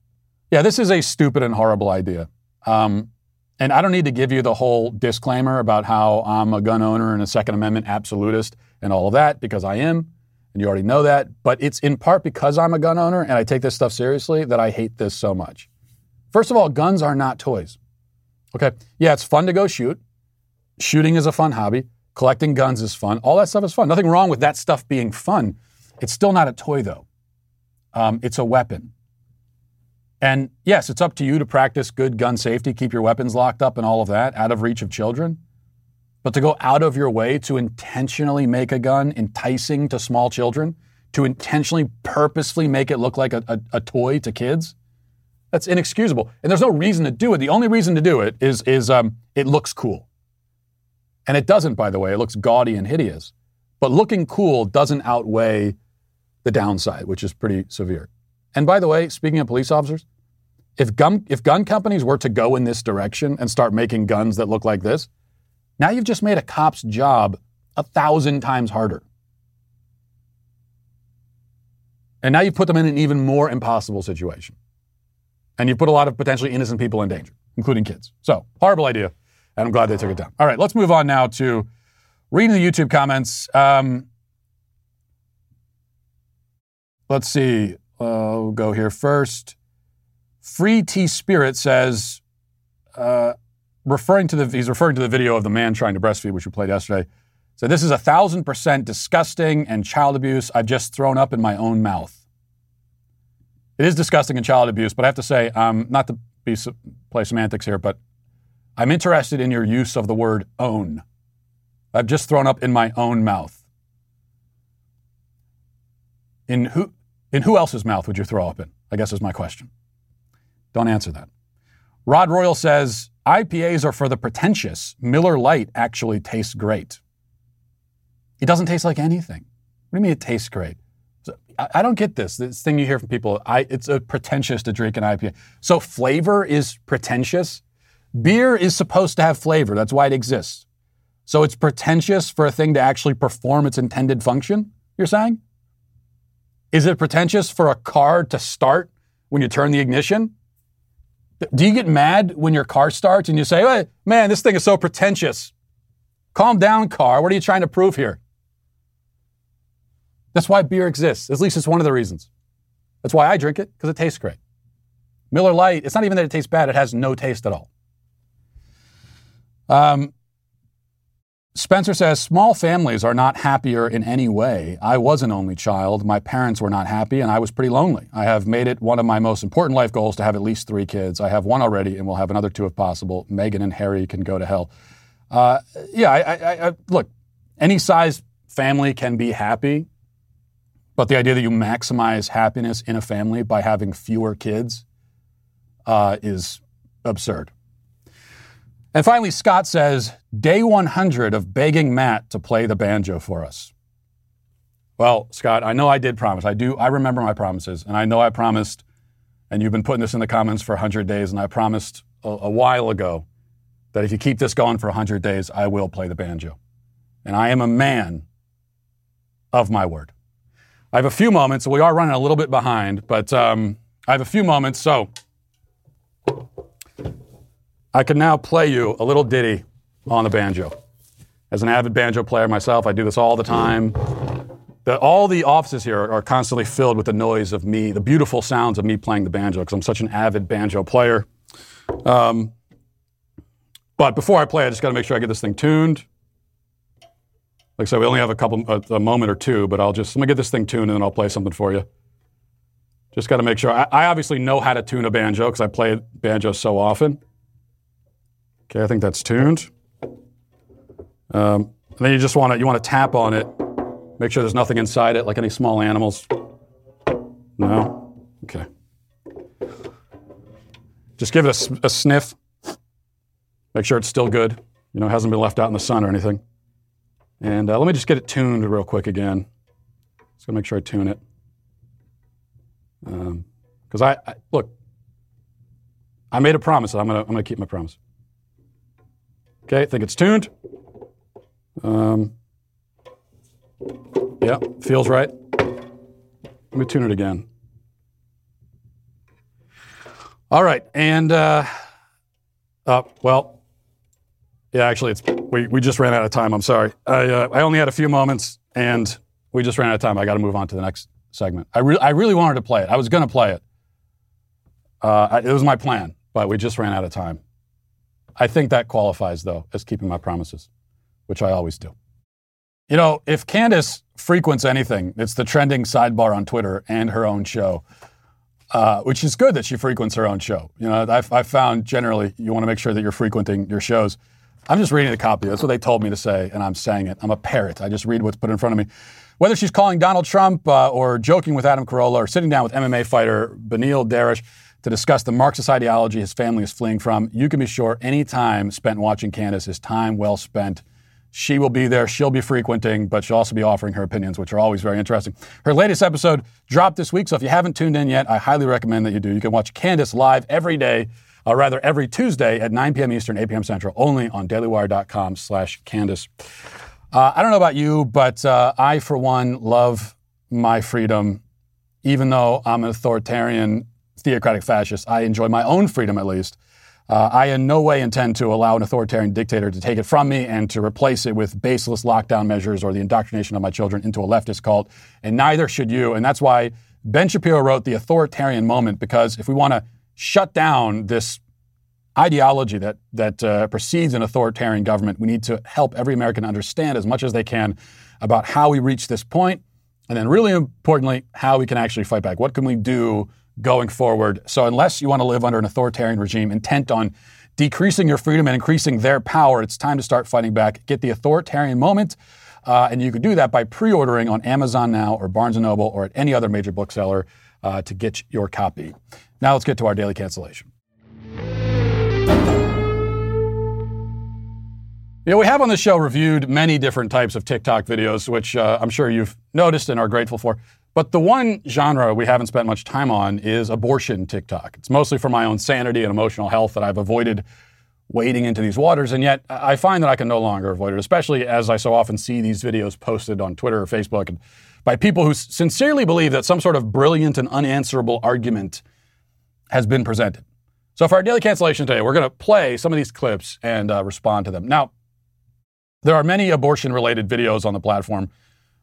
Yeah, this is a stupid and horrible idea. Um, and I don't need to give you the whole disclaimer about how I'm a gun owner and a Second Amendment absolutist and all of that, because I am, and you already know that. But it's in part because I'm a gun owner and I take this stuff seriously that I hate this so much. First of all, guns are not toys. Okay. Yeah, it's fun to go shoot. Shooting is a fun hobby. Collecting guns is fun. All that stuff is fun. Nothing wrong with that stuff being fun. It's still not a toy, though. Um, it's a weapon. And yes, it's up to you to practice good gun safety, keep your weapons locked up and all of that, out of reach of children. But to go out of your way to intentionally make a gun enticing to small children, to intentionally, purposefully make it look like a, a, a toy to kids. That's inexcusable. And there's no reason to do it. The only reason to do it is, is um, it looks cool. And it doesn't, by the way. It looks gaudy and hideous. But looking cool doesn't outweigh the downside, which is pretty severe. And by the way, speaking of police officers, if gun, if gun companies were to go in this direction and start making guns that look like this, now you've just made a cop's job a thousand times harder. And now you've put them in an even more impossible situation. And you've put a lot of potentially innocent people in danger, including kids. So, horrible idea. And I'm glad they took it down. All right, let's move on now to reading the YouTube comments. Um, let's see. Uh, we'll go here first. Free T Spirit says, uh, referring to the he's referring to the video of the man trying to breastfeed, which we played yesterday. So this is a thousand percent disgusting and child abuse I've just thrown up in my own mouth. It is disgusting and child abuse, but I have to say, um, not to be play semantics here, but I'm interested in your use of the word own. I've just thrown up in my own mouth. In who, in who else's mouth would you throw up in? I guess is my question. Don't answer that. Rod Royal says IPAs are for the pretentious. Miller Lite actually tastes great. It doesn't taste like anything. What do you mean it tastes great? I, I don't get this. This thing you hear from people. I, it's a pretentious to drink an IPA. So flavor is pretentious. Beer is supposed to have flavor. That's why it exists. So it's pretentious for a thing to actually perform its intended function, you're saying? Is it pretentious for a car to start when you turn the ignition? Do you get mad when your car starts and you say, hey, man, this thing is so pretentious? Calm down, car. What are you trying to prove here? That's why beer exists. At least it's one of the reasons. That's why I drink it, because it tastes great. Miller Lite, it's not even that it tastes bad, it has no taste at all. Um, Spencer says, small families are not happier in any way. I was an only child. My parents were not happy, and I was pretty lonely. I have made it one of my most important life goals to have at least three kids. I have one already, and we'll have another two if possible. Meghan and Harry can go to hell. Uh, yeah, I, I, I, look, any size family can be happy, but the idea that you maximize happiness in a family by having fewer kids uh, is absurd. And finally, Scott says, day 100 of begging Matt to play the banjo for us. Well, Scott, I know I did promise. I do. I remember my promises, and I know I promised, and you've been putting this in the comments for 100 days, and I promised a, a while ago that if you keep this going for 100 days, I will play the banjo. And I am a man of my word. I have a few moments. We are running a little bit behind, but um, I have a few moments. So I can now play you a little ditty on the banjo. As an avid banjo player myself, I do this all the time. The, all the offices here are constantly filled with the noise of me, the beautiful sounds of me playing the banjo, because I'm such an avid banjo player. Um, but before I play, I just got to make sure I get this thing tuned. Like I said, we only have a couple, a, a, moment or two, but I'll just let me get this thing tuned and then I'll play something for you. Just got to make sure. I, I obviously know how to tune a banjo because I play banjo so often. Okay, I think that's tuned. Um, and then you just want to you want to tap on it, make sure there's nothing inside it, like any small animals. No. Okay. Just give it a, a sniff. Make sure it's still good. You know, it hasn't been left out in the sun or anything. And uh, let me just get it tuned real quick again. Just gonna make sure I tune it. Because um, I, I look, I made a promise. I'm gonna I'm gonna keep my promise. Okay, I think it's tuned. Um, yeah, feels right. Let me tune it again. All right, and uh, uh, well, yeah, actually, it's we, we just ran out of time. I'm sorry. I uh, I only had a few moments, and we just ran out of time. I got to move on to the next segment. I re- I really wanted to play it. I was going to play it. Uh, I, it was my plan, but we just ran out of time. I think that qualifies, though, as keeping my promises, which I always do. You know, if Candace frequents anything, it's the trending sidebar on Twitter and her own show, uh, which is good that she frequents her own show. You know, I've, I've found generally you want to make sure that you're frequenting your shows. I'm just reading the copy. That's what they told me to say, and I'm saying it. I'm a parrot. I just read what's put in front of me. Whether she's calling Donald Trump uh, or joking with Adam Carolla or sitting down with MMA fighter Beneil Dariush to discuss the Marxist ideology his family is fleeing from, you can be sure any time spent watching Candace is time well spent. She will be there. She'll be frequenting, but she'll also be offering her opinions, which are always very interesting. Her latest episode dropped this week, so if you haven't tuned in yet, I highly recommend that you do. You can watch Candace live every day or rather every Tuesday at 9 p.m. Eastern, 8 p.m. Central, only on dailywire.com slash Candace. Uh, I don't know about you, but uh, I, for one, love my freedom. Even though I'm an authoritarian, theocratic fascist, I enjoy my own freedom at least. Uh, I in no way intend to allow an authoritarian dictator to take it from me and to replace it with baseless lockdown measures or the indoctrination of my children into a leftist cult. And neither should you. And that's why Ben Shapiro wrote The Authoritarian Moment, because if we want to shut down this ideology that, that uh, precedes an authoritarian government. We need to help every American understand as much as they can about how we reach this point, and then, really importantly, how we can actually fight back. What can we do going forward? So, unless you want to live under an authoritarian regime intent on decreasing your freedom and increasing their power, it's time to start fighting back. Get the authoritarian moment. Uh, and you can do that by pre-ordering on Amazon now or Barnes & Noble or at any other major bookseller uh, to get your copy. Now let's get to our daily cancellation. You know, we have on the show reviewed many different types of TikTok videos, which uh, I'm sure you've noticed and are grateful for. But the one genre we haven't spent much time on is abortion TikTok. It's mostly for my own sanity and emotional health that I've avoided wading into these waters, and yet I find that I can no longer avoid it, especially as I so often see these videos posted on Twitter or Facebook and by people who sincerely believe that some sort of brilliant and unanswerable argument has been presented. So for our daily cancellation today, we're going to play some of these clips and uh, respond to them. Now, there are many abortion related videos on the platform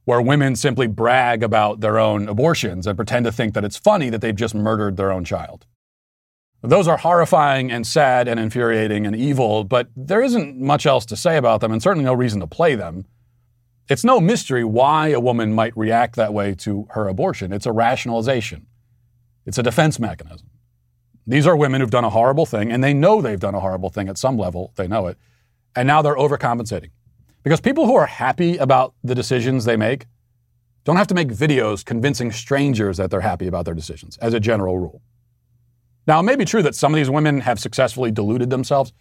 where women simply brag about their own abortions and pretend to think that it's funny that they've just murdered their own child. Those are horrifying and sad and infuriating and evil, but there isn't much else to say about them and certainly no reason to play them. It's no mystery why a woman might react that way to her abortion. It's a rationalization, it's a defense mechanism. These are women who've done a horrible thing, and they know they've done a horrible thing at some level. They know it. And now they're overcompensating. Because people who are happy about the decisions they make don't have to make videos convincing strangers that they're happy about their decisions, as a general rule. Now, it may be true that some of these women have successfully deluded themselves,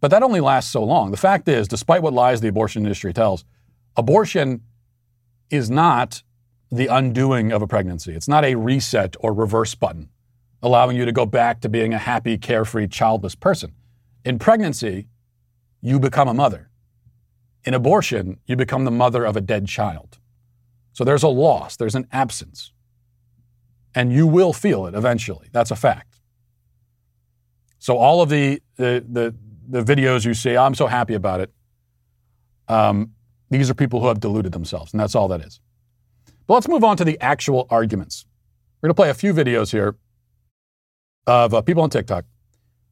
but that only lasts so long. The fact is, despite what lies the abortion industry tells, abortion is not the undoing of a pregnancy. It's not a reset or reverse button allowing you to go back to being a happy, carefree, childless person. In pregnancy, you become a mother. In abortion, you become the mother of a dead child. So there's a loss, there's an absence. And you will feel it eventually. That's a fact. So all of the, the, the, the videos you see, I'm so happy about it. Um, these are people who have deluded themselves, and that's all that is. But let's move on to the actual arguments. We're going to play a few videos here of uh, people on TikTok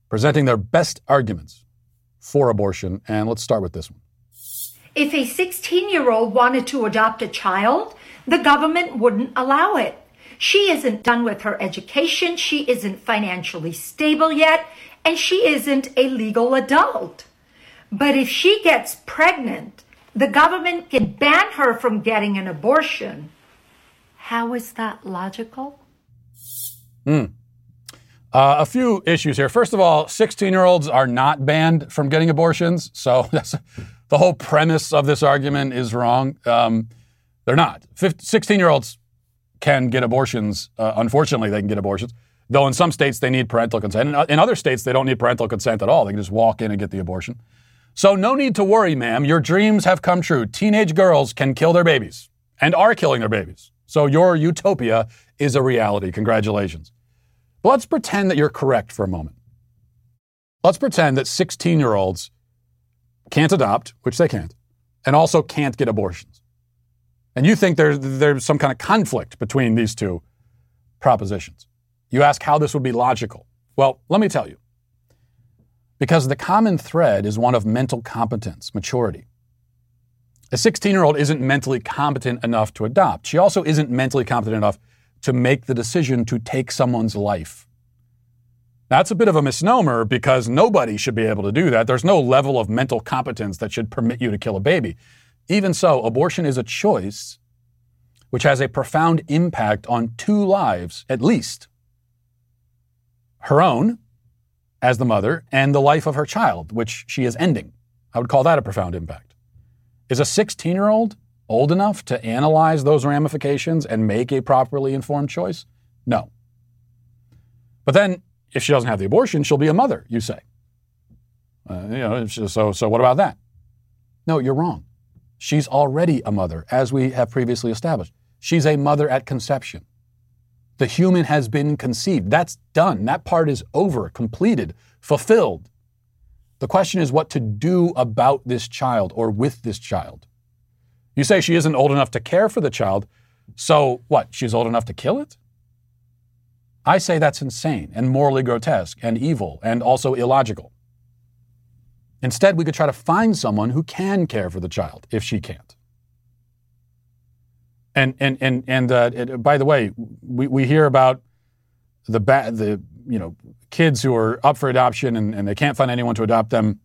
presenting their best arguments for abortion. And let's start with this one. If a 16 year old wanted to adopt a child, the government wouldn't allow it. She isn't done with her education, she isn't financially stable yet, and she isn't a legal adult. But if she gets pregnant, the government can ban her from getting an abortion. How is that logical? Hmm. Uh, a few issues here. First of all, 16 year olds are not banned from getting abortions. So [laughs] that's, the whole premise of this argument is wrong. Um, they're not. 16 year olds can get abortions. Uh, unfortunately, they can get abortions. Though in some states they need parental consent. In other states, they don't need parental consent at all. They can just walk in and get the abortion. So no need to worry, ma'am. Your dreams have come true. Teenage girls can kill their babies and are killing their babies. So your utopia is a reality. Congratulations. But let's pretend that you're correct for a moment. Let's pretend that 16 year olds can't adopt, which they can't, and also can't get abortions. And you think there's, there's some kind of conflict between these two propositions. You ask how this would be logical. Well, let me tell you. Because the common thread is one of mental competence, maturity. A 16 year old isn't mentally competent enough to adopt. She also isn't mentally competent enough to make the decision to take someone's life. That's a bit of a misnomer because nobody should be able to do that. There's no level of mental competence that should permit you to kill a baby. Even so, abortion is a choice which has a profound impact on two lives, at least her own as the mother and the life of her child, which she is ending. I would call that a profound impact. Is a 16 year old old enough to analyze those ramifications and make a properly informed choice? No. But then, if she doesn't have the abortion, she'll be a mother, you say. Uh, you know, so, so what about that? No, you're wrong. She's already a mother, as we have previously established. She's a mother at conception. The human has been conceived. That's done. That part is over, completed, fulfilled. The question is what to do about this child or with this child. You say she isn't old enough to care for the child, so what? She's old enough to kill it? I say that's insane and morally grotesque and evil and also illogical. Instead, we could try to find someone who can care for the child if she can't. And and and and uh, it, by the way, we, we hear about the ba- the you know kids who are up for adoption and, and they can't find anyone to adopt them.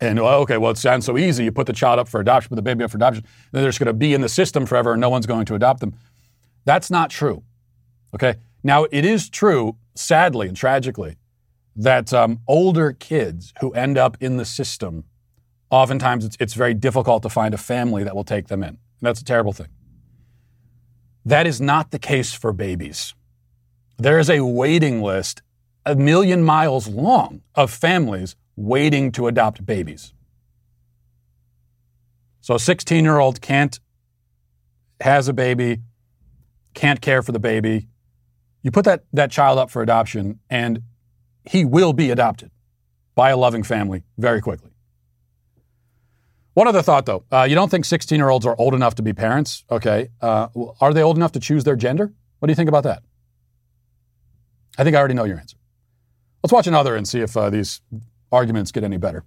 And oh, okay, well, it sounds so easy. You put the child up for adoption, put the baby up for adoption, then they're just going to be in the system forever and no one's going to adopt them. That's not true. Okay. Now, it is true, sadly and tragically, that um, older kids who end up in the system, oftentimes it's, it's very difficult to find a family that will take them in. And that's a terrible thing. That is not the case for babies. There is a waiting list a million miles long of families waiting to adopt babies. So a 16 year old can't, has a baby, can't care for the baby. You put that, that child up for adoption, and he will be adopted by a loving family very quickly. One other thought, though. Uh, you don't think 16 year olds are old enough to be parents? Okay. Uh, are they old enough to choose their gender? What do you think about that? I think I already know your answer. Let's watch another and see if uh, these arguments get any better.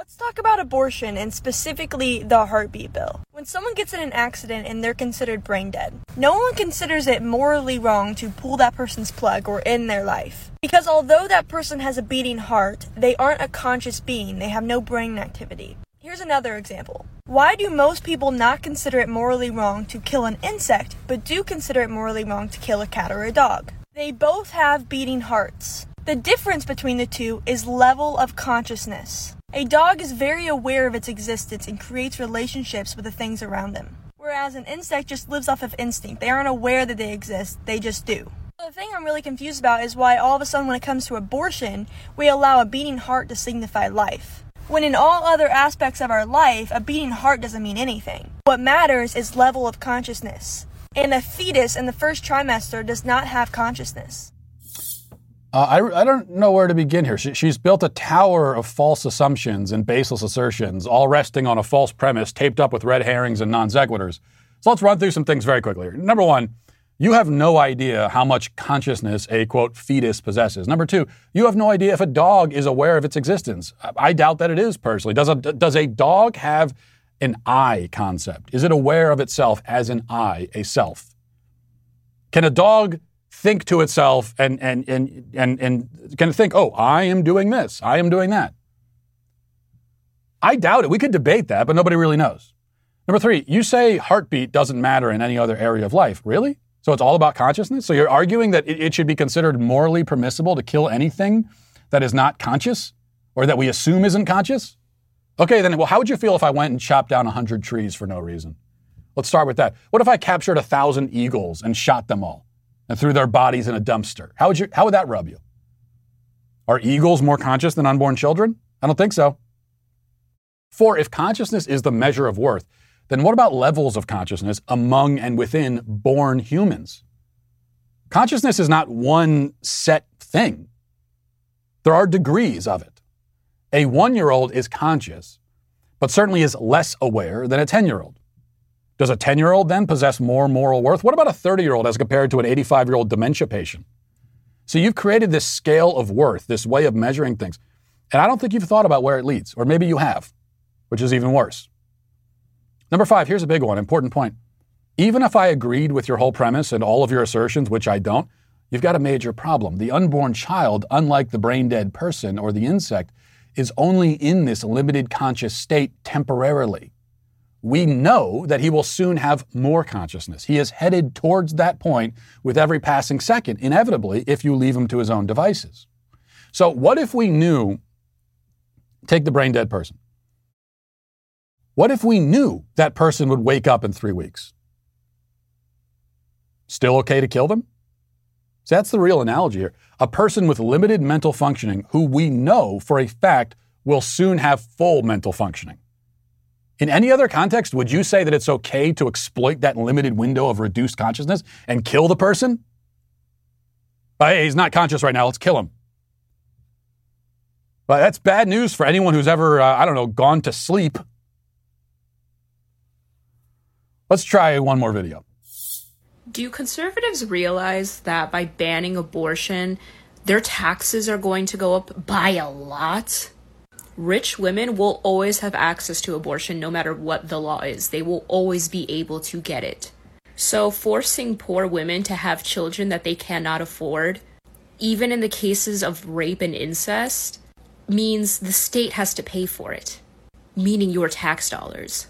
Let's talk about abortion and specifically the heartbeat bill. When someone gets in an accident and they're considered brain dead, no one considers it morally wrong to pull that person's plug or end their life. Because although that person has a beating heart, they aren't a conscious being, they have no brain activity. Here's another example. Why do most people not consider it morally wrong to kill an insect, but do consider it morally wrong to kill a cat or a dog? They both have beating hearts. The difference between the two is level of consciousness. A dog is very aware of its existence and creates relationships with the things around them. Whereas an insect just lives off of instinct. They aren't aware that they exist, they just do. The thing I'm really confused about is why all of a sudden when it comes to abortion, we allow a beating heart to signify life. When in all other aspects of our life, a beating heart doesn't mean anything. What matters is level of consciousness. And a fetus in the first trimester does not have consciousness. Uh, I, I don't know where to begin here. She, she's built a tower of false assumptions and baseless assertions, all resting on a false premise taped up with red herrings and non sequiturs. So let's run through some things very quickly. Number one, you have no idea how much consciousness a quote fetus possesses. Number two, you have no idea if a dog is aware of its existence. I doubt that it is personally. Does a, does a dog have an I concept? Is it aware of itself as an I, a self? Can a dog think to itself and, and, and, and, and can think, oh, I am doing this, I am doing that. I doubt it. We could debate that, but nobody really knows. Number three, you say heartbeat doesn't matter in any other area of life. Really? So it's all about consciousness? So you're arguing that it, should be considered morally permissible to kill anything that is not conscious or that we assume isn't conscious? Okay, then, well, how would you feel if I went and chopped down 100 trees for no reason? Let's start with that. What if I captured a thousand eagles and shot them all? And threw their bodies in a dumpster. How would, you, how would that rub you? Are eagles more conscious than unborn children? I don't think so. For if consciousness is the measure of worth, then what about levels of consciousness among and within born humans? Consciousness is not one set thing. There are degrees of it. A one year old is conscious, but certainly is less aware than a 10 year old. Does a 10 year old then possess more moral worth? What about a 30 year old as compared to an 85 year old dementia patient? So you've created this scale of worth, this way of measuring things. And I don't think you've thought about where it leads, or maybe you have, which is even worse. Number five, here's a big one, important point. Even if I agreed with your whole premise and all of your assertions, which I don't, you've got a major problem. The unborn child, unlike the brain dead person or the insect, is only in this limited conscious state temporarily. We know that he will soon have more consciousness. He is headed towards that point with every passing second, inevitably, if you leave him to his own devices. So, what if we knew? Take the brain dead person. What if we knew that person would wake up in three weeks? Still okay to kill them? So that's the real analogy here. A person with limited mental functioning who we know for a fact will soon have full mental functioning. In any other context, would you say that it's okay to exploit that limited window of reduced consciousness and kill the person? hey, he's not conscious right now, let's kill him. But that's bad news for anyone who's ever, uh, I don't know, gone to sleep. Let's try one more video. Do conservatives realize that by banning abortion, their taxes are going to go up by a lot? Rich women will always have access to abortion no matter what the law is. They will always be able to get it. So, forcing poor women to have children that they cannot afford, even in the cases of rape and incest, means the state has to pay for it, meaning your tax dollars.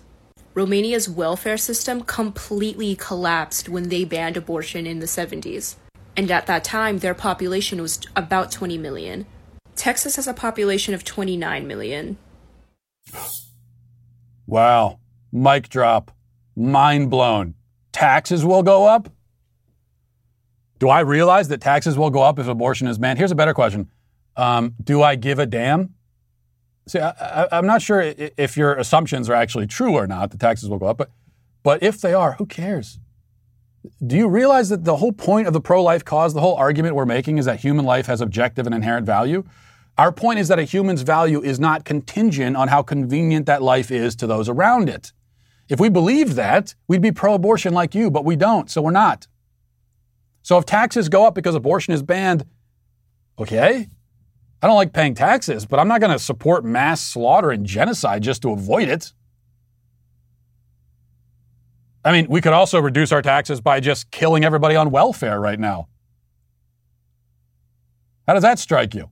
Romania's welfare system completely collapsed when they banned abortion in the 70s. And at that time, their population was about 20 million. Texas has a population of 29 million. Wow. Mic drop. Mind blown. Taxes will go up? Do I realize that taxes will go up if abortion is banned? Here's a better question um, Do I give a damn? See, I, am not sure if your assumptions are actually true or not. The taxes will go up, but but if they are, who cares? Do you realize that the whole point of the pro-life cause, the whole argument we're making, is that human life has objective and inherent value? Our point is that a human's value is not contingent on how convenient that life is to those around it. If we believed that, we'd be pro-abortion like you, but we don't, so we're not. So if taxes go up because abortion is banned, okay, I don't like paying taxes, but I'm not going to support mass slaughter and genocide just to avoid it. I mean, we could also reduce our taxes by just killing everybody on welfare right now. How does that strike you?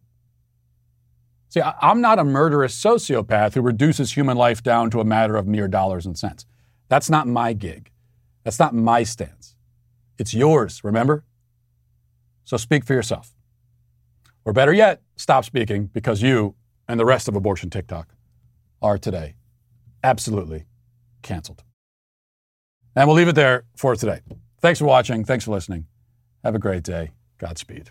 See, I'm not a murderous sociopath who reduces human life down to a matter of mere dollars and cents. That's not my gig. That's not my stance. It's yours, remember? So speak for yourself. Or better yet, stop speaking because you and the rest of Abortion TikTok are today absolutely canceled. And we'll leave it there for today. Thanks for watching. Thanks for listening. Have a great day. Godspeed.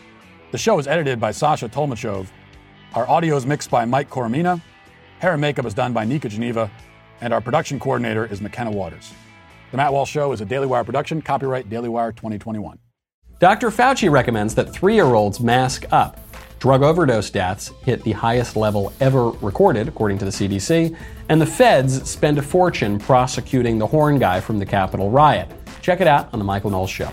The show is edited by Sasha Tolmachov. Our audio is mixed by Mike Coromina. Hair and makeup is done by Nika Geneva and our production coordinator is McKenna Waters. The Matt Walsh Show is a Daily Wire production, copyright Daily Wire 2021. Dr. Fauci recommends that three year olds mask up. Drug overdose deaths hit the highest level ever recorded, according to the CDC, and the feds spend a fortune prosecuting the horn guy from the Capitol riot. Check it out on The Michael Knowles Show.